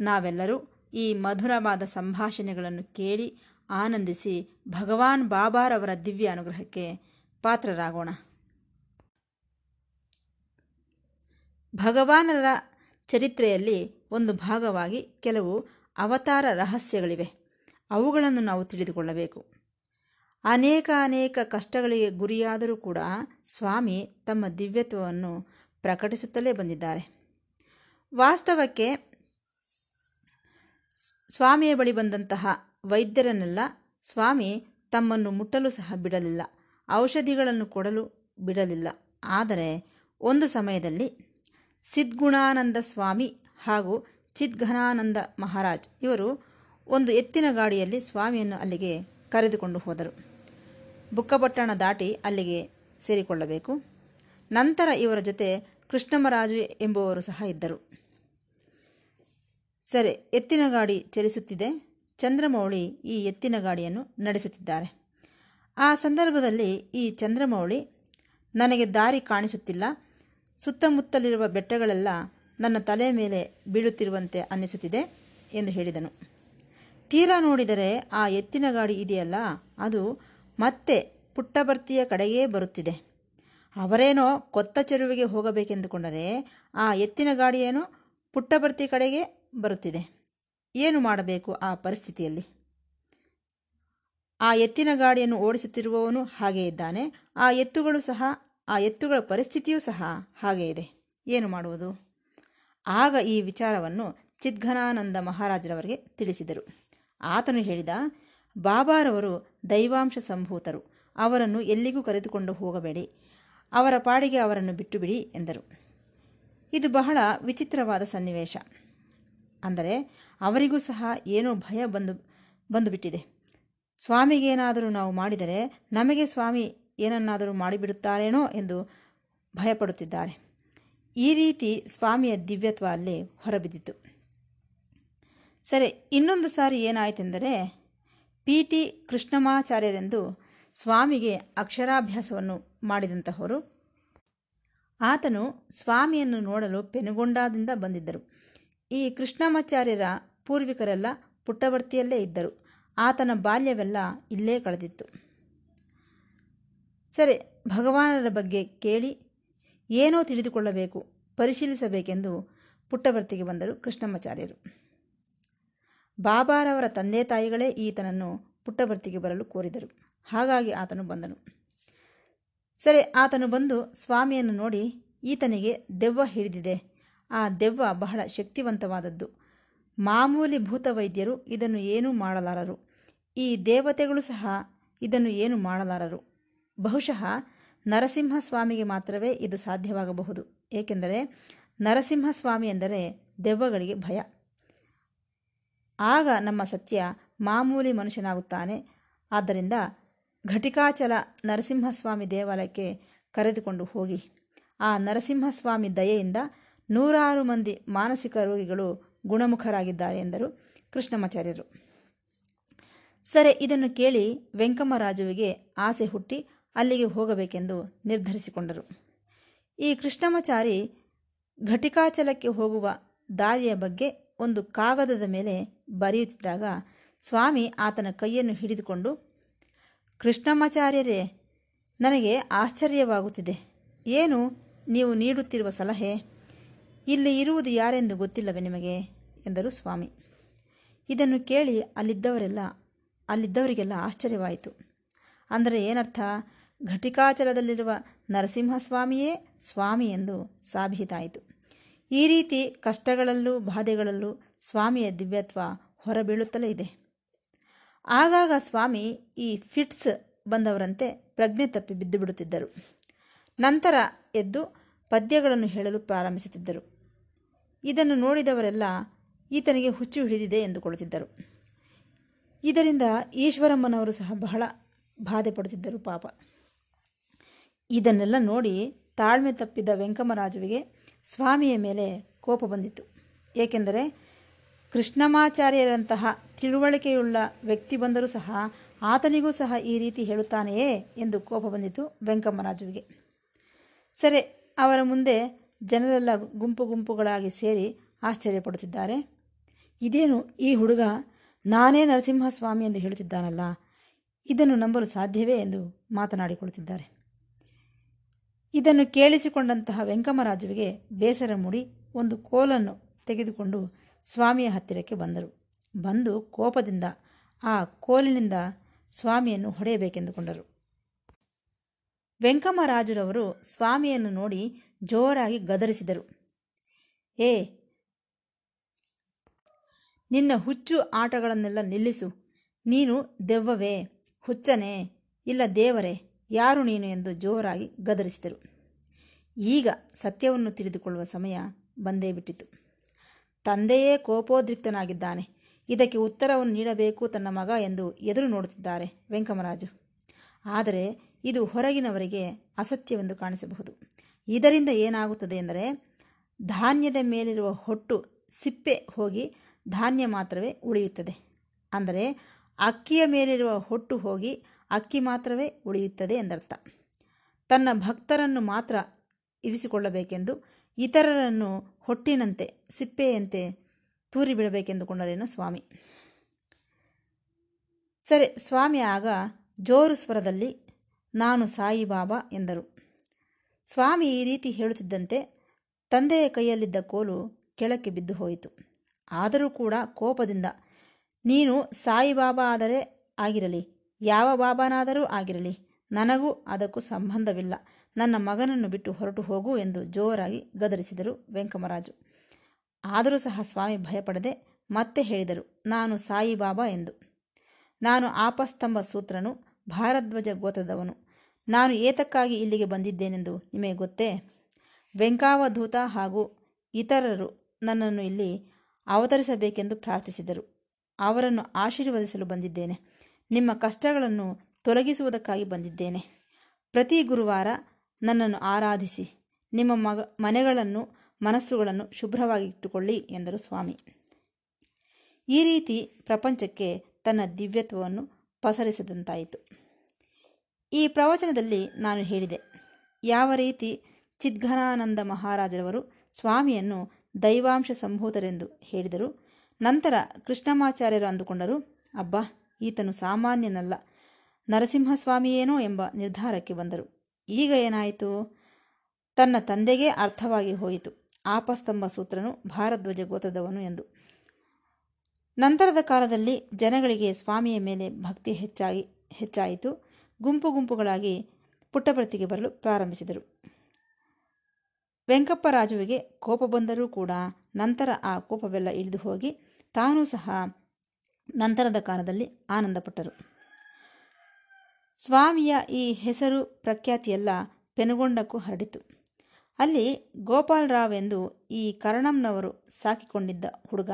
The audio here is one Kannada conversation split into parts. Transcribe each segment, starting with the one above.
ನಾವೆಲ್ಲರೂ ಈ ಮಧುರವಾದ ಸಂಭಾಷಣೆಗಳನ್ನು ಕೇಳಿ ಆನಂದಿಸಿ ಭಗವಾನ್ ಬಾಬಾರವರ ದಿವ್ಯ ಅನುಗ್ರಹಕ್ಕೆ ಪಾತ್ರರಾಗೋಣ. ಭಗವಾನರ ಚರಿತ್ರೆಯಲ್ಲಿ ಒಂದು ಭಾಗವಾಗಿ ಕೆಲವು ಅವತಾರ ರಹಸ್ಯಗಳಿವೆ. ಅವುಗಳನ್ನು ನಾವು ತಿಳಿದುಕೊಳ್ಳಬೇಕು. ಅನೇಕ ಅನೇಕ ಕಷ್ಟಗಳಿಗೆ ಗುರಿಯಾದರೂ ಕೂಡ ಸ್ವಾಮಿ ತಮ್ಮ ದಿವ್ಯತ್ವವನ್ನು ಪ್ರಕಟಿಸುತ್ತಲೇ ಬಂದಿದ್ದಾರೆ. ವಾಸ್ತವಕ್ಕೆ ಸ್ವಾಮಿಯ ಬಳಿ ಬಂದಂತಹ ವೈದ್ಯರನ್ನೆಲ್ಲ ಸ್ವಾಮಿ ತಮ್ಮನ್ನು ಮುಟ್ಟಲು ಸಹ ಬಿಡಲಿಲ್ಲ. ಔಷಧಿಗಳನ್ನು ಕೊಡಲು ಬಿಡಲಿಲ್ಲ. ಆದರೆ ಒಂದು ಸಮಯದಲ್ಲಿ ಸಿದ್ಗುಣಾನಂದ ಸ್ವಾಮಿ ಹಾಗೂ ಚಿದ್ಘನಾನಂದ ಮಹಾರಾಜ್ ಇವರು ಒಂದು ಎತ್ತಿನ ಗಾಡಿಯಲ್ಲಿ ಸ್ವಾಮಿಯನ್ನು ಅಲ್ಲಿಗೆ ಕರೆದುಕೊಂಡು ಹೋದರು. ಬುಕ್ಕಪಟ್ಟಣ ದಾಟಿ ಅಲ್ಲಿಗೆ ಸೇರಿಕೊಳ್ಳಬೇಕು. ನಂತರ ಇವರ ಜೊತೆ ಕೃಷ್ಣಮರಾಜು ಎಂಬುವರು ಸಹ ಇದ್ದರು. ಸರಿ, ಎತ್ತಿನ ಗಾಡಿ ಚಲಿಸುತ್ತಿದೆ. ಚಂದ್ರಮೌಳಿ ಈ ಎತ್ತಿನ ಗಾಡಿಯನ್ನು ನಡೆಸುತ್ತಿದ್ದಾರೆ. ಆ ಸಂದರ್ಭದಲ್ಲಿ ಈ ಚಂದ್ರಮೌಳಿ, ನನಗೆ ದಾರಿ ಕಾಣಿಸುತ್ತಿಲ್ಲ. ಸುತ್ತಮುತ್ತಲಿರುವ ಬೆಟ್ಟಗಳೆಲ್ಲ ನನ್ನ ತಲೆ ಮೇಲೆ ಬೀಳುತ್ತಿರುವಂತೆ ಅನ್ನಿಸುತ್ತಿದೆ ಎಂದು ಹೇಳಿದನು. ತೀರಾ ನೋಡಿದರೆ ಆ ಎತ್ತಿನ ಗಾಡಿ ಇದೆಯಲ್ಲ, ಅದು ಮತ್ತೆ ಪುಟ್ಟಭರ್ತಿಯ ಕಡೆಗೇ ಬರುತ್ತಿದೆ. ಅವರೇನೋ ಕೊತ್ತ ಚೆರುವಿಗೆ ಹೋಗಬೇಕೆಂದುಕೊಂಡರೆ ಆ ಎತ್ತಿನ ಗಾಡಿಯೇನೋ ಪುಟ್ಟಭರ್ತಿ ಕಡೆಗೆ ಬರುತ್ತಿದೆ. ಏನು ಮಾಡಬೇಕು ಆ ಪರಿಸ್ಥಿತಿಯಲ್ಲಿ? ಆ ಎತ್ತಿನ ಗಾಡಿಯನ್ನು ಓಡಿಸುತ್ತಿರುವವನು ಹಾಗೇ ಇದ್ದಾನೆ. ಆ ಎತ್ತುಗಳು ಸಹ, ಆ ಎತ್ತುಗಳ ಪರಿಸ್ಥಿತಿಯೂ ಸಹ ಹಾಗೆ ಇದೆ. ಏನು ಮಾಡುವುದು? ಆಗ ಈ ವಿಚಾರವನ್ನು ಚಿದ್ಘನಾನಂದ ಮಹಾರಾಜರವರಿಗೆ ತಿಳಿಸಿದರು. ಆತನು ಹೇಳಿದ, ಬಾಬಾರವರು ದೈವಾಂಶ ಸಂಭೂತರು. ಅವರನ್ನು ಎಲ್ಲಿಗೂ ಕರೆದುಕೊಂಡು ಹೋಗಬೇಡಿ. ಅವರ ಪಾಡಿಗೆ ಅವರನ್ನು ಬಿಟ್ಟು ಬಿಡಿ ಎಂದರು. ಇದು ಬಹಳ ವಿಚಿತ್ರವಾದ ಸನ್ನಿವೇಶ. ಅಂದರೆ ಅವರಿಗೂ ಸಹ ಏನೋ ಭಯ ಬಂದು, ಬಂದುಬಿಟ್ಟಿದೆ. ಸ್ವಾಮಿಗೇನಾದರೂ ನಾವು ಮಾಡಿದರೆ ನಮಗೆ ಸ್ವಾಮಿ ಏನನ್ನಾದರೂ ಮಾಡಿಬಿಡುತ್ತಾರೇನೋ ಎಂದು ಭಯಪಡುತ್ತಿದ್ದಾರೆ. ಈ ರೀತಿ ಸ್ವಾಮಿಯ ದಿವ್ಯತ್ವ ಅಲ್ಲಿ ಹೊರಬಿದ್ದಿತು. ಸರಿ, ಇನ್ನೊಂದು ಸಾರಿ ಏನಾಯಿತೆಂದರೆ ಪಿ ಟಿ ಕೃಷ್ಣಮಾಚಾರ್ಯರೆಂದು ಸ್ವಾಮಿಗೆ ಅಕ್ಷರಾಭ್ಯಾಸವನ್ನು ಮಾಡಿದಂತಹವರು. ಆತನು ಸ್ವಾಮಿಯನ್ನು ನೋಡಲು ಪೆನುಗೊಂಡಾದಿಂದ ಬಂದಿದ್ದರು. ಈ ಕೃಷ್ಣಮಾಚಾರ್ಯರ ಪೂರ್ವಿಕರೆಲ್ಲ ಪುಟ್ಟವರ್ತಿಯಲ್ಲೇ ಇದ್ದರು. ಆತನ ಬಾಲ್ಯವೆಲ್ಲ ಇಲ್ಲೇ ಕಳೆದಿತ್ತು. ಸರಿ, ಭಗವಾನರ ಬಗ್ಗೆ ಕೇಳಿ, ಏನೋ ತಿಳಿದುಕೊಳ್ಳಬೇಕು, ಪರಿಶೀಲಿಸಬೇಕೆಂದು ಪುಟ್ಟವರ್ತಿಗೆ ಬಂದರು ಕೃಷ್ಣಮಾಚಾರ್ಯರು. ಬಾಬಾರವರ ತಂದೆ ತಾಯಿಗಳೇ ಈತನನ್ನು ಪುಟ್ಟವರ್ತಿಗೆ ಬರಲು ಕೋರಿದರು. ಹಾಗಾಗಿ ಆತನು ಬಂದನು. ಸರಿ, ಆತನು ಬಂದು ಸ್ವಾಮಿಯನ್ನು ನೋಡಿ ಈತನಿಗೆ ದೆವ್ವ ಹಿಡಿದಿದೆ. ಆ ದೆವ್ವ ಬಹಳ ಶಕ್ತಿವಂತವಾದದ್ದು. ಮಾಮೂಲಿ ಭೂತ ವೈದ್ಯರು ಇದನ್ನು ಏನೂ ಮಾಡಲಾರರು. ಈ ದೇವತೆಗಳು ಸಹ ಇದನ್ನು ಏನು ಮಾಡಲಾರರು. ಬಹುಶಃ ನರಸಿಂಹಸ್ವಾಮಿಗೆ ಮಾತ್ರವೇ ಇದು ಸಾಧ್ಯವಾಗಬಹುದು. ಏಕೆಂದರೆ ನರಸಿಂಹಸ್ವಾಮಿ ಎಂದರೆ ದೆವ್ವಗಳಿಗೆ ಭಯ. ಆಗ ನಮ್ಮ ಸತ್ಯ ಮಾಮೂಲಿ ಮನುಷ್ಯನಾಗುತ್ತಾನೆ. ಆದ್ದರಿಂದ ಘಟಿಕಾಚಲ ನರಸಿಂಹಸ್ವಾಮಿ ದೇವಾಲಯಕ್ಕೆ ಕರೆದುಕೊಂಡು ಹೋಗಿ. ಆ ನರಸಿಂಹಸ್ವಾಮಿ ದಯೆಯಿಂದ ನೂರಾರು ಮಂದಿ ಮಾನಸಿಕ ರೋಗಿಗಳು ಗುಣಮುಖರಾಗಿದ್ದಾರೆ ಎಂದರು ಕೃಷ್ಣಮಾಚಾರ್ಯರು. ಸರಿ, ಇದನ್ನು ಕೇಳಿ ವೆಂಕಮ್ಮರಾಜುವಿಗೆ ಆಸೆ ಹುಟ್ಟಿ ಅಲ್ಲಿಗೆ ಹೋಗಬೇಕೆಂದು ನಿರ್ಧರಿಸಿಕೊಂಡರು. ಈ ಕೃಷ್ಣಮಾಚಾರಿ ಘಟಿಕಾಚಲಕ್ಕೆ ಹೋಗುವ ದಾರಿಯ ಬಗ್ಗೆ ಒಂದು ಕಾಗದದ ಮೇಲೆ ಬರೆಯುತ್ತಿದ್ದಾಗ ಸ್ವಾಮಿ ಆತನ ಕೈಯನ್ನು ಹಿಡಿದುಕೊಂಡು, ಕೃಷ್ಣಮಾಚಾರ್ಯರೇ, ನನಗೆ ಆಶ್ಚರ್ಯವಾಗುತ್ತಿದೆ. ಏನು ನೀವು ನೀಡುತ್ತಿರುವ ಸಲಹೆ? ಇಲ್ಲಿ ಇರುವುದು ಯಾರೆಂದು ಗೊತ್ತಿಲ್ಲವೇ ನಿಮಗೆ? ಎಂದರು ಸ್ವಾಮಿ. ಇದನ್ನು ಕೇಳಿ ಅಲ್ಲಿದ್ದವರೆಲ್ಲ, ಅಲ್ಲಿದ್ದವರಿಗೆಲ್ಲ ಆಶ್ಚರ್ಯವಾಯಿತು. ಅಂದರೆ ಏನರ್ಥ? ಘಟಿಕಾಚಲದಲ್ಲಿರುವ ನರಸಿಂಹಸ್ವಾಮಿಯೇ ಸ್ವಾಮಿ ಎಂದು ಸಾಬೀತಾಯಿತು. ಈ ರೀತಿ ಕಷ್ಟಗಳಲ್ಲೂ ಬಾಧೆಗಳಲ್ಲೂ ಸ್ವಾಮಿಯ ದಿವ್ಯತ್ವ ಹೊರಬೀಳುತ್ತಲೇ ಇದೆ. ಆಗಾಗ ಸ್ವಾಮಿ ಈ ಫಿಟ್ಸ್ ಬಂದವರಂತೆ ಪ್ರಜ್ಞೆ ತಪ್ಪಿ ಬಿದ್ದು ಬಿಡುತ್ತಿದ್ದರು ನಂತರ ಎದ್ದು ಪದ್ಯಗಳನ್ನು ಹೇಳಲು ಪ್ರಾರಂಭಿಸುತ್ತಿದ್ದರು. ಇದನ್ನು ನೋಡಿದವರೆಲ್ಲ ಈತನಿಗೆ ಹುಚ್ಚು ಹಿಡಿದಿದೆ ಎಂದುಕೊಳ್ಳುತ್ತಿದ್ದರು. ಇದರಿಂದ ಈಶ್ವರಮ್ಮನವರು ಸಹ ಬಹಳ ಬಾಧೆ ಪಡುತ್ತಿದ್ದರು ಪಾಪ. ಇದನ್ನೆಲ್ಲ ನೋಡಿ ತಾಳ್ಮೆ ತಪ್ಪಿದ ವೆಂಕಮರಾಜುವಿಗೆ ಸ್ವಾಮಿಯ ಮೇಲೆ ಕೋಪ ಬಂದಿತ್ತು. ಏಕೆಂದರೆ ಕೃಷ್ಣಮಾಚಾರ್ಯರಂತಹ ತಿಳುವಳಿಕೆಯುಳ್ಳ ವ್ಯಕ್ತಿ ಬಂದರೂ ಸಹ ಆತನಿಗೂ ಸಹ ಈ ರೀತಿ ಹೇಳುತ್ತಾನೆಯೇ ಎಂದು ಕೋಪ ಬಂದಿತು ವೆಂಕಮ್ಮರಾಜುವಿಗೆ ಸರಿ, ಅವರ ಮುಂದೆ ಜನರೆಲ್ಲ ಗುಂಪು ಗುಂಪುಗಳಾಗಿ ಸೇರಿ ಆಶ್ಚರ್ಯಪಡುತ್ತಿದ್ದಾರೆ ಇದೇನು ಈ ಹುಡುಗ ನಾನೇ ನರಸಿಂಹಸ್ವಾಮಿ ಎಂದು ಹೇಳುತ್ತಿದ್ದಾನಲ್ಲ? ಇದನ್ನು ನಂಬಲು ಸಾಧ್ಯವೇ ಎಂದು ಮಾತನಾಡಿಕೊಳ್ಳುತ್ತಿದ್ದಾರೆ. ಇದನ್ನು ಕೇಳಿಸಿಕೊಂಡಂತಹ ವೆಂಕಮರಾಜುವಿಗೆ ಬೇಸರ ಮೂಡಿ ಒಂದು ಕೋಲನ್ನು ತೆಗೆದುಕೊಂಡು ಸ್ವಾಮಿಯ ಹತ್ತಿರಕ್ಕೆ ಬಂದರು. ಬಂದು ಕೋಪದಿಂದ ಆ ಕೋಲಿನಿಂದ ಸ್ವಾಮಿಯನ್ನು ಹೊಡೆಯಬೇಕೆಂದುಕೊಂಡರು. ವೆಂಕಮರಾಜುರವರು ಸ್ವಾಮಿಯನ್ನು ನೋಡಿ ಜೋರಾಗಿ ಗದರಿಸಿದರು. ಏ ನಿನ್ನ ಹುಚ್ಚು ಆಟಗಳನ್ನೆಲ್ಲ ನಿಲ್ಲಿಸು. ನೀನು ದೆವ್ವವೇ, ಹುಚ್ಚನೇ, ಇಲ್ಲ ದೇವರೇ, ಯಾರು ನೀನು ಎಂದು ಜೋರಾಗಿ ಗದರಿಸಿದರು. ಈಗ ಸತ್ಯವನ್ನು ತಿಳಿದುಕೊಳ್ಳುವ ಸಮಯ ಬಂದೇ ಬಿಟ್ಟಿತು. ತಂದೆಯೇ ಕೋಪೋದ್ರಿಕ್ತನಾಗಿದ್ದಾನೆ. ಇದಕ್ಕೆ ಉತ್ತರವನ್ನು ನೀಡಬೇಕು ತನ್ನ ಮಗ ಎಂದು ಎದುರು ನೋಡುತ್ತಿದ್ದಾರೆ ವೆಂಕಮರಾಜು ಆದರೆ ಇದು ಹೊರಗಿನವರಿಗೆ ಅಸತ್ಯವೆಂದು ಕಾಣಿಸಬಹುದು. ಇದರಿಂದ ಏನಾಗುತ್ತದೆ ಎಂದರೆ ಧಾನ್ಯದ ಮೇಲಿರುವ ಹೊಟ್ಟು ಸಿಪ್ಪೆ ಹೋಗಿ ಧಾನ್ಯ ಮಾತ್ರವೇ ಉಳಿಯುತ್ತದೆ. ಅಂದರೆ ಅಕ್ಕಿಯ ಮೇಲಿರುವ ಹೊಟ್ಟು ಹೋಗಿ ಅಕ್ಕಿ ಮಾತ್ರವೇ ಉಳಿಯುತ್ತದೆ ಎಂದರ್ಥ. ತನ್ನ ಭಕ್ತರನ್ನು ಮಾತ್ರ ಇರಿಸಿಕೊಳ್ಳಬೇಕೆಂದು ಇತರರನ್ನು ಹೊಟ್ಟಿನಂತೆ, ಸಿಪ್ಪೆಯಂತೆ ತೂರಿ ಬಿಡಬೇಕೆಂದುಕೊಂಡರೇನು ಸ್ವಾಮಿ? ಸರಿ, ಸ್ವಾಮಿ ಆಗ ಜೋರು ಸ್ವರದಲ್ಲಿ, ನಾನು ಸಾಯಿಬಾಬಾ ಎಂದರು. ಸ್ವಾಮಿ ಈ ರೀತಿ ಹೇಳುತ್ತಿದ್ದಂತೆ ತಂದೆಯ ಕೈಯಲ್ಲಿದ್ದ ಕೋಲು ಕೆಳಕ್ಕೆ ಬಿದ್ದು ಹೋಯಿತು. ಆದರೂ ಕೂಡ ಕೋಪದಿಂದ, ನೀನು ಸಾಯಿಬಾಬಾ ಆದರೆ ಆಗಿರಲಿ, ಯಾವ ಬಾಬಾನಾದರೂ ಆಗಿರಲಿ, ನನಗೂ ಅದಕ್ಕೂ ಸಂಬಂಧವಿಲ್ಲ. ನನ್ನ ಮಗನನ್ನು ಬಿಟ್ಟು ಹೊರಟು ಹೋಗು ಎಂದು ಜೋರಾಗಿ ಗದರಿಸಿದರು ವೆಂಕಮರಾಜು. ಆದರೂ ಸಹ ಸ್ವಾಮಿ ಭಯಪಡದೆ ಮತ್ತೆ ಹೇಳಿದರು, ನಾನು ಸಾಯಿಬಾಬಾ ಎಂದು. ನಾನು ಆಪಸ್ತಂಭ ಸೂತ್ರನು, ಭಾರಧ್ವಜ ಗೋತ್ರದವನು. ನಾನು ಏತಕ್ಕಾಗಿ ಇಲ್ಲಿಗೆ ಬಂದಿದ್ದೇನೆಂದು ನಿಮಗೆ ಗೊತ್ತೇ? ವೆಂಕಾವಧೂತ ಹಾಗೂ ಇತರರು ನನ್ನನ್ನು ಇಲ್ಲಿ ಅವತರಿಸಬೇಕೆಂದು ಪ್ರಾರ್ಥಿಸಿದರು. ಅವರನ್ನು ಆಶೀರ್ವದಿಸಲು ಬಂದಿದ್ದೇನೆ. ನಿಮ್ಮ ಕಷ್ಟಗಳನ್ನು ತೊಲಗಿಸುವುದಕ್ಕಾಗಿ ಬಂದಿದ್ದೇನೆ. ಪ್ರತಿ ಗುರುವಾರ ನನ್ನನ್ನು ಆರಾಧಿಸಿ, ನಿಮ್ಮ ಮಗ, ಮನೆಗಳನ್ನು, ಮನಸ್ಸುಗಳನ್ನು ಶುಭ್ರವಾಗಿಟ್ಟುಕೊಳ್ಳಿ ಎಂದರು ಸ್ವಾಮಿ. ಈ ರೀತಿ ಪ್ರಪಂಚಕ್ಕೆ ತನ್ನ ದಿವ್ಯತ್ವವನ್ನು ಪಸರಿಸಿದಂತಾಯಿತು. ಈ ಪ್ರವಚನದಲ್ಲಿ ನಾನು ಹೇಳಿದೆ, ಯಾವ ರೀತಿ ಚಿದ್ಘನಾನಂದ ಮಹಾರಾಜರವರು ಸ್ವಾಮಿಯನ್ನು ದೈವಾಂಶ ಸಂಭೂತರೆಂದು ಹೇಳಿದರು, ನಂತರ ಕೃಷ್ಣಮಾಚಾರ್ಯರು ಅಂದುಕೊಂಡರು, ಅಬ್ಬಾ, ಈತನು ಸಾಮಾನ್ಯನಲ್ಲ, ನರಸಿಂಹಸ್ವಾಮಿಯೇನೋ ಎಂಬ ನಿರ್ಧಾರಕ್ಕೆ ಬಂದರು. ಈಗ ಏನಾಯಿತು? ತನ್ನ ತಂದೆಗೇ ಅರ್ಥವಾಗಿ ಹೋಯಿತು. ಆಪಸ್ತಂಭ ಸೂತ್ರನು ಭಾರಧ್ವಜ ಗೋತ್ರದವನು ಎಂದು. ನಂತರದ ಕಾಲದಲ್ಲಿ ಜನಗಳಿಗೆ ಸ್ವಾಮಿಯ ಮೇಲೆ ಭಕ್ತಿ ಹೆಚ್ಚಾಗಿ, ಹೆಚ್ಚಾಯಿತು. ಗುಂಪು ಗುಂಪುಗಳಾಗಿ ಪುಟ್ಟಪ್ರತಿಗೆ ಬರಲು ಪ್ರಾರಂಭಿಸಿದರು. ವೆಂಕಪ್ಪರಾಜುವಿಗೆ ಕೋಪ ಬಂದರೂ ಕೂಡ ನಂತರ ಆ ಕೋಪವೆಲ್ಲ ಇಳಿದು ಹೋಗಿ ತಾನೂ ಸಹ ನಂತರದ ಕಾಲದಲ್ಲಿ ಆನಂದಪಟ್ಟರು. ಸ್ವಾಮಿಯ ಈ ಹೆಸರು ಪ್ರಖ್ಯಾತಿಯೆಲ್ಲ ಪೆನುಗೊಂಡಕ್ಕೂ ಹರಡಿತು. ಅಲ್ಲಿ ಗೋಪಾಲರಾವ್ ಎಂದು ಈ ಕರಣಂನವರು ಸಾಕಿಕೊಂಡಿದ್ದ ಹುಡುಗ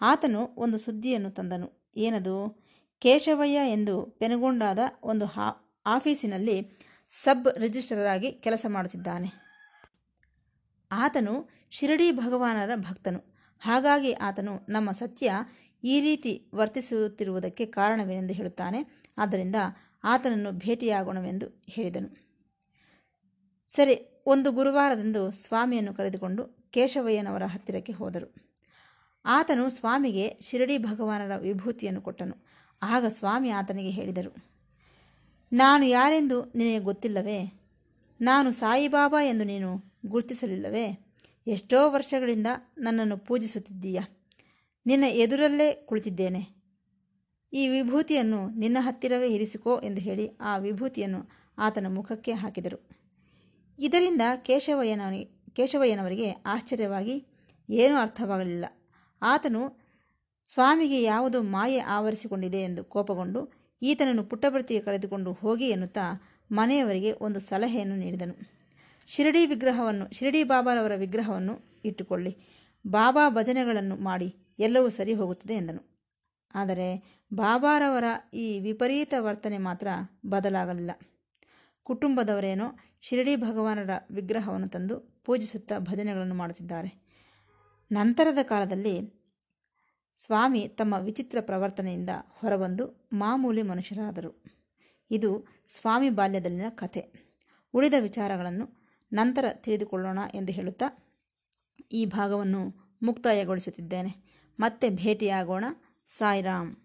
ಆತನು ಒಂದು ಸುದ್ದಿಯನ್ನು ತಂದನು. ಏನದು? ಕೇಶವಯ್ಯ ಎಂದು ಪೆನುಗೊಂಡಾದ ಒಂದು ಹಾ, ಆಫೀಸಿನಲ್ಲಿ ಸಬ್ ರಿಜಿಸ್ಟ್ರರ್ ಆಗಿ ಕೆಲಸ ಮಾಡುತ್ತಿದ್ದಾನೆ. ಆತನು ಶಿರಡಿ ಭಗವಾನರ ಭಕ್ತನು. ಹಾಗಾಗಿ ಆತನು ನಮ್ಮ ಸತ್ಯ ಈ ರೀತಿ ವರ್ತಿಸುತ್ತಿರುವುದಕ್ಕೆ ಕಾರಣವೇನೆಂದು ಹೇಳುತ್ತಾನೆ. ಆದ್ದರಿಂದ ಆತನನ್ನು ಭೇಟಿಯಾಗೋಣವೆಂದು ಹೇಳಿದನು. ಸರಿ, ಒಂದು ಗುರುವಾರದಂದು ಸ್ವಾಮಿಯನ್ನು ಕರೆದುಕೊಂಡು ಕೇಶವಯ್ಯನವರ ಹತ್ತಿರಕ್ಕೆ ಹೋದರು. ಆತನು ಸ್ವಾಮಿಗೆ ಶಿರಡಿ ಭಗವಾನರ ವಿಭೂತಿಯನ್ನು ಕೊಟ್ಟನು. ಆಗ ಸ್ವಾಮಿ ಆತನಿಗೆ ಹೇಳಿದರು, ನಾನು ಯಾರೆಂದು ನಿನಗೆ ಗೊತ್ತಿಲ್ಲವೇ? ನಾನು ಸಾಯಿಬಾಬಾ ಎಂದು ನೀನು ಗುರುತಿಸಲಿಲ್ಲವೇ? ಎಷ್ಟೋ ವರ್ಷಗಳಿಂದ ನನ್ನನ್ನು ಪೂಜಿಸುತ್ತಿದ್ದೀಯ? ನಿನ್ನ ಎದುರಲ್ಲೇ ಕುಳಿತಿದ್ದೇನೆ. ಈ ವಿಭೂತಿಯನ್ನು ನಿನ್ನ ಹತ್ತಿರವೇ ಇರಿಸಿಕೋ ಎಂದು ಹೇಳಿ ಆ ವಿಭೂತಿಯನ್ನು ಆತನ ಮುಖಕ್ಕೆ ಹಾಕಿದರು. ಇದರಿಂದ ಕೇಶವಯ್ಯನವನಿಗೆ ಕೇಶವಯ್ಯನವರಿಗೆ ಆಶ್ಚರ್ಯವಾಗಿ ಏನೂ ಅರ್ಥವಾಗಲಿಲ್ಲ. ಆತನು ಸ್ವಾಮಿಗೆ ಯಾವುದೋ ಮಾಯೆ ಆವರಿಸಿಕೊಂಡಿದೆ ಎಂದು ಕೋಪಗೊಂಡು ಈತನನ್ನು ಪುಟ್ಟಭರ್ತಿಗೆ ಕರೆದುಕೊಂಡು ಹೋಗಿ ಎನ್ನುತ್ತಾ ಮನೆಯವರಿಗೆ ಒಂದು ಸಲಹೆಯನ್ನು ನೀಡಿದನು. ಶಿರಡಿ ವಿಗ್ರಹವನ್ನು, ಶಿರಡಿ ಬಾಬಾರವರ ವಿಗ್ರಹವನ್ನು ಇಟ್ಟುಕೊಳ್ಳಿ. ಬಾಬಾ ಭಜನೆಗಳನ್ನು ಮಾಡಿ ಎಲ್ಲವೂ ಸರಿ ಹೋಗುತ್ತದೆ ಎಂದನು. ಆದರೆ ಬಾಬಾರವರ ಈ ವಿಪರೀತ ವರ್ತನೆ ಮಾತ್ರ ಬದಲಾಗಲಿಲ್ಲ. ಕುಟುಂಬದವರೇನೋ ಶಿರಡಿ ಭಗವಾನರ ವಿಗ್ರಹವನ್ನು ತಂದು ಪೂಜಿಸುತ್ತಾ ಭಜನೆಗಳನ್ನು ಮಾಡುತ್ತಿದ್ದಾರೆ. ನಂತರದ ಕಾಲದಲ್ಲಿ ಸ್ವಾಮಿ ತಮ್ಮ ವಿಚಿತ್ರ ಪ್ರವರ್ತನೆಯಿಂದ ಹೊರಬಂದು ಮಾಮೂಲಿ ಮನುಷ್ಯರಾದರು. ಇದು ಸ್ವಾಮಿ ಬಾಲ್ಯದಲ್ಲಿನ ಕಥೆ. ಉಳಿದ ವಿಚಾರಗಳನ್ನು ನಂತರ ತಿಳಿದುಕೊಳ್ಳೋಣ ಎಂದು ಹೇಳುತ್ತಾ ಈ ಭಾಗವನ್ನು ಮುಕ್ತಾಯಗೊಳಿಸುತ್ತಿದ್ದೇನೆ. ಮತ್ತೆ ಭೇಟಿಯಾಗೋಣ. ಸಾಯಿರಾಮ್.